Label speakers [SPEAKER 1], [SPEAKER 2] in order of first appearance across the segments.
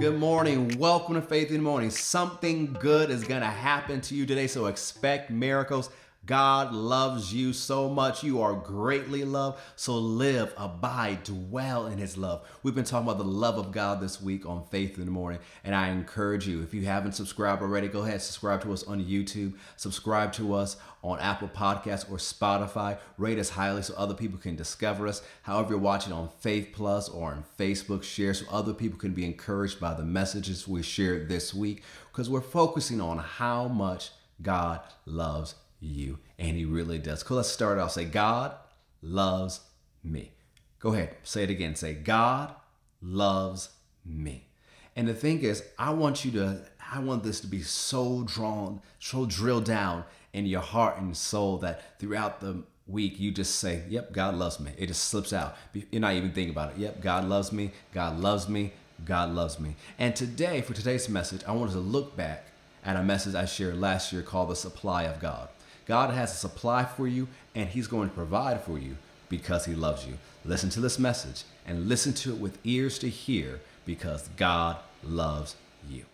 [SPEAKER 1] Good morning. Welcome to Faith in the Morning. Something good is going to happen to you today, so expect miracles. God loves you so much. You are greatly loved. So live, abide, dwell in His love. We've been talking about the love of God this week on Faith in the Morning. And I encourage you, if you haven't subscribed already, go ahead, subscribe to us on YouTube, subscribe to us on Apple Podcasts or Spotify. Rate us highly so other people can discover us. However, you're watching on Faith Plus or on Facebook, share so other people can be encouraged by the messages we shared this week because we're focusing on how much God loves you. And he really does. Cool. Let's start off. Say, God loves me. Go ahead. Say it again. Say, God loves me. And the thing is, I want you to, I want this to be so drawn, so drilled down in your heart and soul that throughout the week you just say, Yep, God loves me. It just slips out. You're not even thinking about it. Yep, God loves me. God loves me. God loves me. And today, for today's message, I wanted to look back at a message I shared last year called The Supply of God. God has a supply for you and He's going to provide for you because He loves you. Listen to this message and listen to it with ears to hear because God loves you.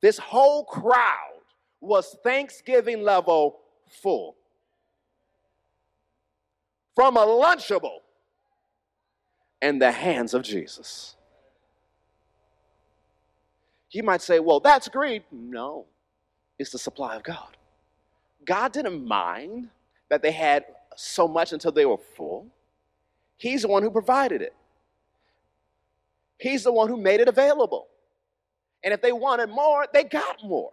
[SPEAKER 2] This whole crowd was Thanksgiving level full. From a Lunchable in the hands of Jesus. You might say, well, that's greed. No, it's the supply of God. God didn't mind that they had so much until they were full. He's the one who provided it. He's the one who made it available. And if they wanted more, they got more.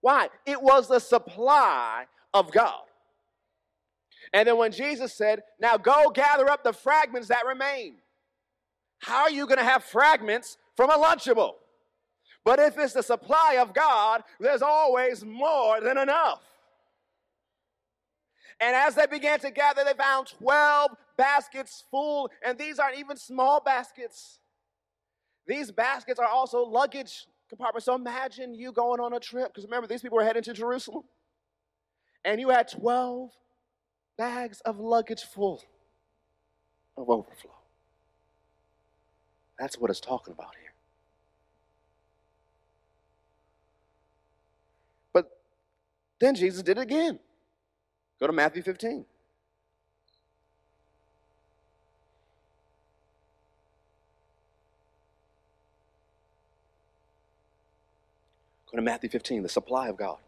[SPEAKER 2] Why? It was the supply of God. And then when Jesus said, Now go gather up the fragments that remain, how are you going to have fragments from a Lunchable? But if it's the supply of God, there's always more than enough. And as they began to gather, they found 12 baskets full. And these aren't even small baskets, these baskets are also luggage compartments. So imagine you going on a trip, because remember, these people were heading to Jerusalem. And you had 12 bags of luggage full of overflow. That's what it's talking about here. But then Jesus did it again. Go to Matthew 15. Go to Matthew 15, the supply of God.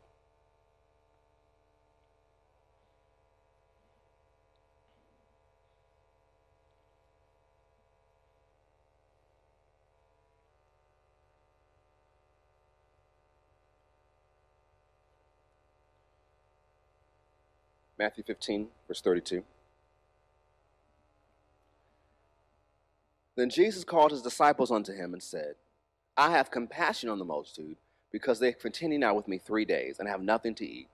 [SPEAKER 2] Matthew 15, verse 32. Then Jesus called his disciples unto him and said, I have compassion on the multitude, because they continue now with me three days and have nothing to eat.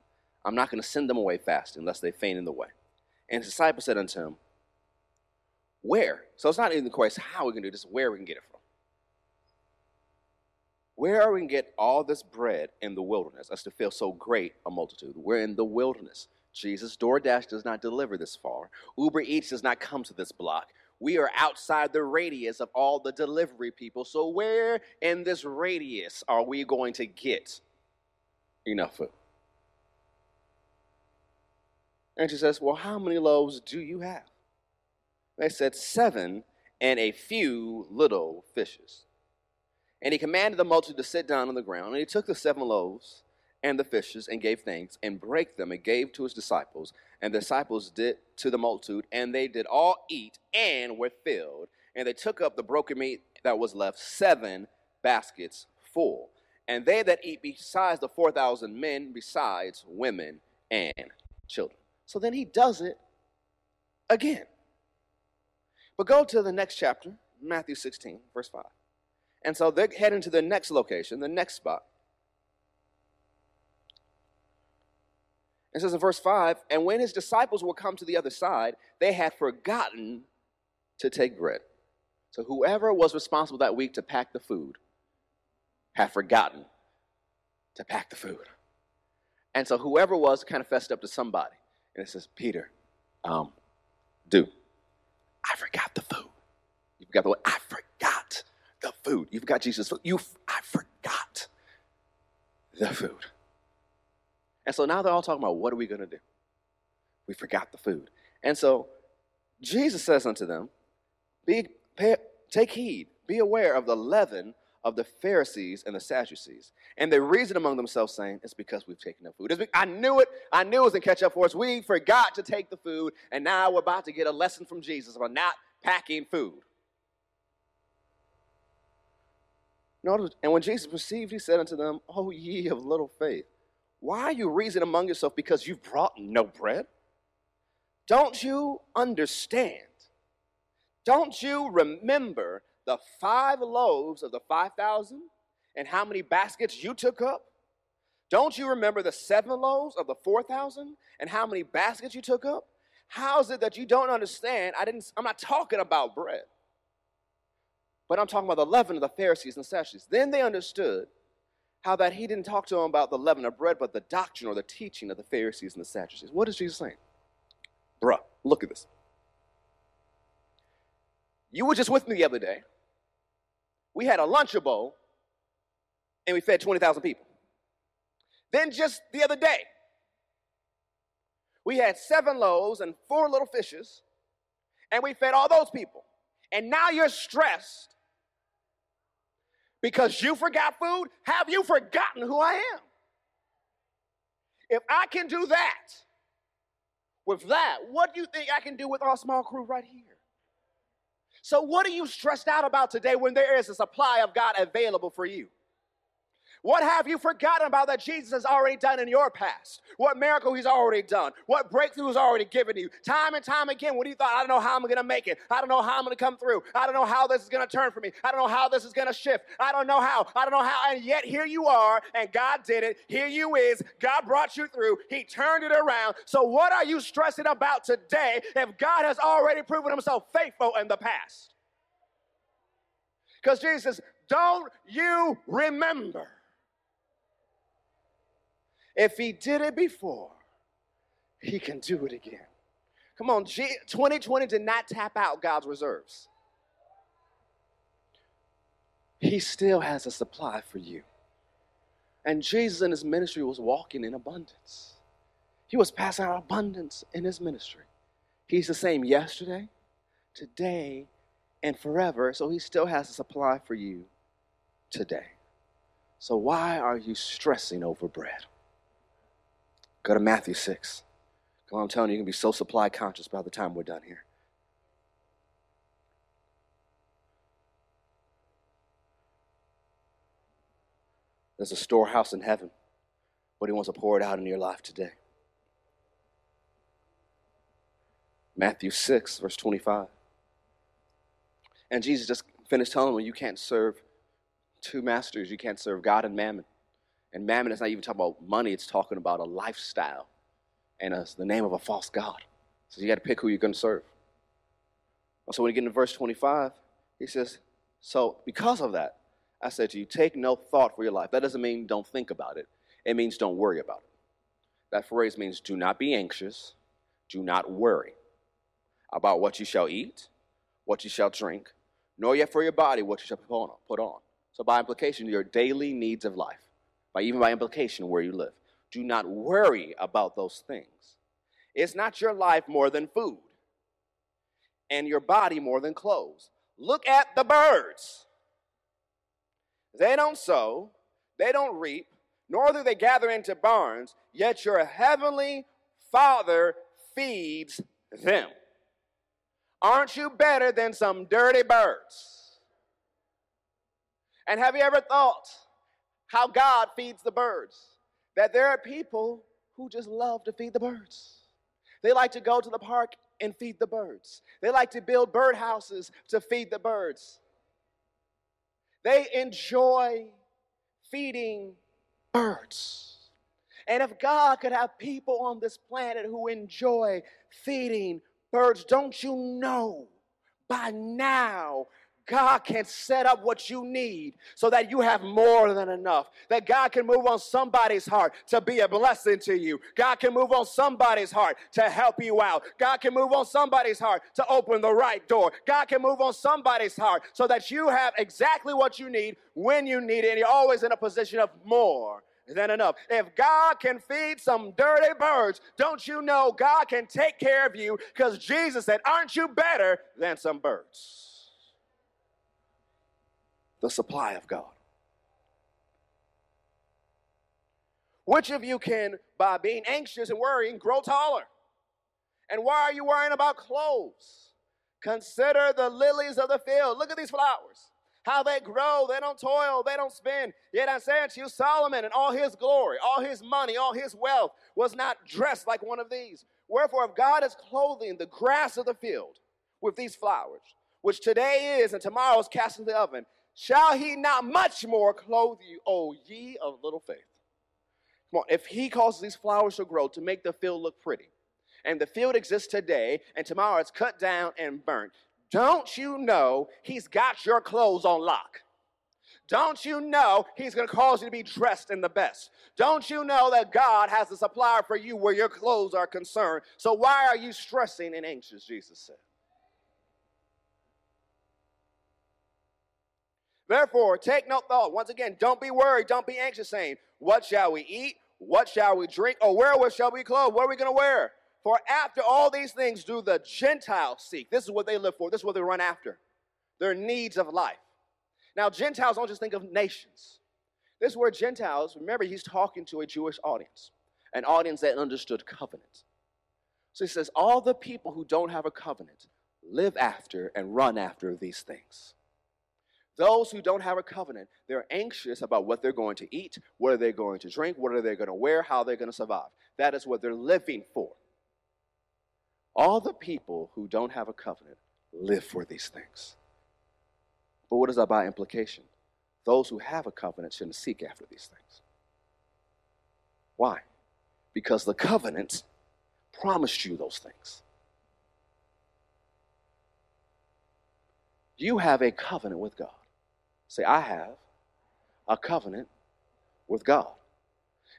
[SPEAKER 2] I'm not going to send them away fasting, lest they faint in the way. And his disciples said unto him, Where? So it's not even the question how we can do this, where we can get it from. Where are we going to get all this bread in the wilderness as to fill so great a multitude? We're in the wilderness. Jesus. DoorDash does not deliver this far. Uber Eats does not come to this block. We are outside the radius of all the delivery people. So, where in this radius are we going to get enough food? And she says, Well, how many loaves do you have? They said, Seven and a few little fishes. And he commanded the multitude to sit down on the ground. And he took the seven loaves and the fishes and gave thanks and brake them and gave to his disciples. And the disciples did to the multitude, and they did all eat and were filled. And they took up the broken meat that was left, seven baskets full. And they that eat besides the 4,000 men, besides women and children. So then he does it again. But go to the next chapter, Matthew 16, verse 5. And so they're heading to the next location, the next spot. It says in verse 5 And when his disciples were come to the other side, they had forgotten to take bread. So whoever was responsible that week to pack the food had forgotten to pack the food. And so whoever was kind of fessed up to somebody. And it says, Peter, um, do. I forgot the food. You forgot the way. I forgot the food. You forgot Jesus' food. You, I forgot the food. And so now they're all talking about what are we going to do? We forgot the food. And so Jesus says unto them, be, pay, Take heed, be aware of the leaven of the Pharisees and the Sadducees. And they reason among themselves, saying, It's because we've taken no food. I knew it. I knew it was going catch up for us. We forgot to take the food, and now we're about to get a lesson from Jesus about not packing food. Notice, and when Jesus perceived, he said unto them, O ye of little faith, why are you reasoning among yourselves because you've brought no bread? Don't you understand? Don't you remember the five loaves of the 5,000 and how many baskets you took up? Don't you remember the seven loaves of the 4,000 and how many baskets you took up? How is it that you don't understand? I didn't, I'm not talking about bread, but I'm talking about the leaven of the Pharisees and Sadducees. Then they understood how that he didn't talk to them about the leaven of bread, but the doctrine or the teaching of the Pharisees and the Sadducees. What is Jesus saying? Bruh, look at this. You were just with me the other day. We had a Lunchable and we fed 20,000 people. Then just the other day, we had seven loaves and four little fishes, and we fed all those people. And now you're stressed because you forgot food. Have you forgotten who I am? If I can do that with that, what do you think I can do with our small crew right here? So, what are you stressed out about today when there is a supply of God available for you? What have you forgotten about that Jesus has already done in your past? What miracle he's already done? What breakthrough he's already given you? Time and time again, when you thought, I don't know how I'm going to make it. I don't know how I'm going to come through. I don't know how this is going to turn for me. I don't know how this is going to shift. I don't know how. I don't know how. And yet here you are, and God did it. Here you is. God brought you through. He turned it around. So what are you stressing about today if God has already proven himself faithful in the past? Because Jesus Don't you remember? If he did it before, he can do it again. Come on, 2020 did not tap out God's reserves. He still has a supply for you. And Jesus in his ministry was walking in abundance. He was passing out abundance in his ministry. He's the same yesterday, today, and forever, so he still has a supply for you today. So why are you stressing over bread? Go to Matthew 6. Come on, I'm telling you, you're going to be so supply conscious by the time we're done here. There's a storehouse in heaven, but He wants to pour it out in your life today. Matthew 6, verse 25. And Jesus just finished telling them, you can't serve two masters. You can't serve God and mammon. And mammon is not even talking about money, it's talking about a lifestyle and the name of a false God. So you got to pick who you're going to serve. So when you get into verse 25, he says, So because of that, I said to you, take no thought for your life. That doesn't mean don't think about it, it means don't worry about it. That phrase means do not be anxious, do not worry about what you shall eat, what you shall drink, nor yet for your body what you shall put on. So, by implication, your daily needs of life, by even by implication, where you live. Do not worry about those things. It's not your life more than food, and your body more than clothes. Look at the birds. They don't sow, they don't reap, nor do they gather into barns, yet your heavenly Father feeds them. Aren't you better than some dirty birds? And have you ever thought how God feeds the birds? That there are people who just love to feed the birds. They like to go to the park and feed the birds. They like to build birdhouses to feed the birds. They enjoy feeding birds. And if God could have people on this planet who enjoy feeding birds, don't you know by now God can set up what you need so that you have more than enough. That God can move on somebody's heart to be a blessing to you. God can move on somebody's heart to help you out. God can move on somebody's heart to open the right door. God can move on somebody's heart so that you have exactly what you need when you need it, and you're always in a position of more than enough. If God can feed some dirty birds, don't you know God can take care of you? Because Jesus said, Aren't you better than some birds? The supply of God. Which of you can, by being anxious and worrying, grow taller? And why are you worrying about clothes? Consider the lilies of the field. Look at these flowers how they grow. They don't toil, they don't spin. Yet I say unto you, Solomon in all his glory, all his money, all his wealth was not dressed like one of these. Wherefore, if God is clothing the grass of the field with these flowers, which today is and tomorrow is cast in the oven, shall he not much more clothe you, O ye of little faith? Come on, if he causes these flowers to grow to make the field look pretty, and the field exists today, and tomorrow it's cut down and burnt, don't you know he's got your clothes on lock? Don't you know he's going to cause you to be dressed in the best? Don't you know that God has a supplier for you where your clothes are concerned? So why are you stressing and anxious, Jesus said? Therefore, take no thought. Once again, don't be worried, don't be anxious, saying, What shall we eat? What shall we drink? Or wherewith shall we clothe? What are we going to wear? For after all these things do the Gentiles seek. This is what they live for. This is what they run after. Their needs of life. Now, Gentiles don't just think of nations. This word Gentiles, remember, he's talking to a Jewish audience, an audience that understood covenant. So he says, all the people who don't have a covenant live after and run after these things. Those who don't have a covenant, they're anxious about what they're going to eat, what are they going to drink, what are they going to wear, how they're going to survive. That is what they're living for. All the people who don't have a covenant live for these things. But what is that by implication? Those who have a covenant shouldn't seek after these things. Why? Because the covenant promised you those things. You have a covenant with God. Say, I have a covenant with God.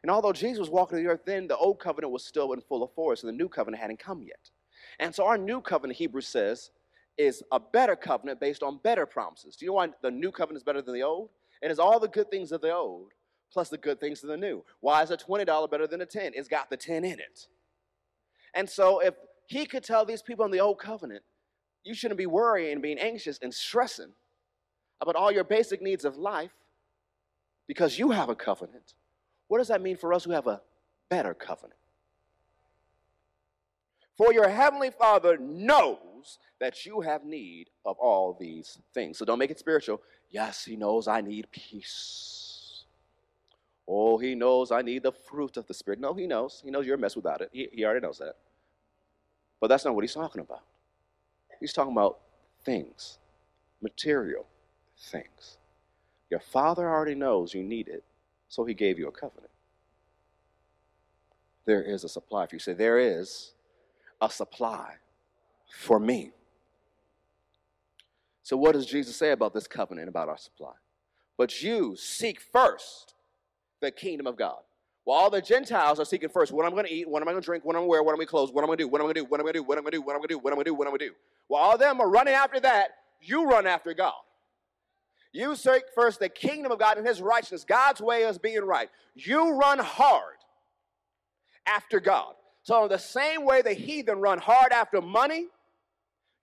[SPEAKER 2] And although Jesus was walking the earth then, the old covenant was still in full force, and the new covenant hadn't come yet. And so our new covenant, Hebrews says, is a better covenant based on better promises. Do you know why the new covenant is better than the old? It has all the good things of the old plus the good things of the new. Why is a $20 better than a 10? It's got the 10 in it. And so if he could tell these people in the old covenant, you shouldn't be worrying and being anxious and stressing about all your basic needs of life because you have a covenant. What does that mean for us who have a better covenant? For your heavenly Father knows that you have need of all these things. So don't make it spiritual. Yes, He knows I need peace. Oh, He knows I need the fruit of the Spirit. No, He knows. He knows you're a mess without it. He, he already knows that. But that's not what He's talking about. He's talking about things, material things. Your Father already knows you need it, so He gave you a covenant. There is a supply. If you say, There is, a supply for me. So, what does Jesus say about this covenant, about our supply? But you seek first the kingdom of God. While all the Gentiles are seeking first what I'm going to eat, what am I going to drink, what I'm going to wear, what am I going to clothes, what I going to do, what am I going to do, what am I going to do, what am I going to do, what am I going to do, what am I going to do, what am I going to do. While all them are running after that, you run after God. You seek first the kingdom of God and his righteousness, God's way is being right. You run hard after God. So, in the same way the heathen run hard after money,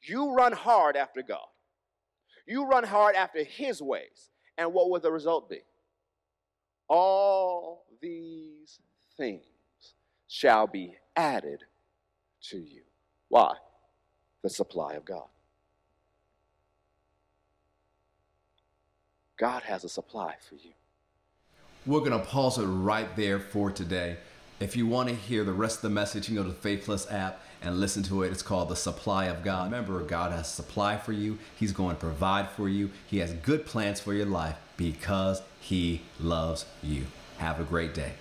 [SPEAKER 2] you run hard after God. You run hard after His ways. And what would the result be? All these things shall be added to you. Why? The supply of God. God has a supply for you.
[SPEAKER 1] We're going to pause it right there for today. If you want to hear the rest of the message, you can go to the Faith Plus app and listen to it. It's called The Supply of God. Remember, God has a supply for you, He's going to provide for you, He has good plans for your life because He loves you. Have a great day.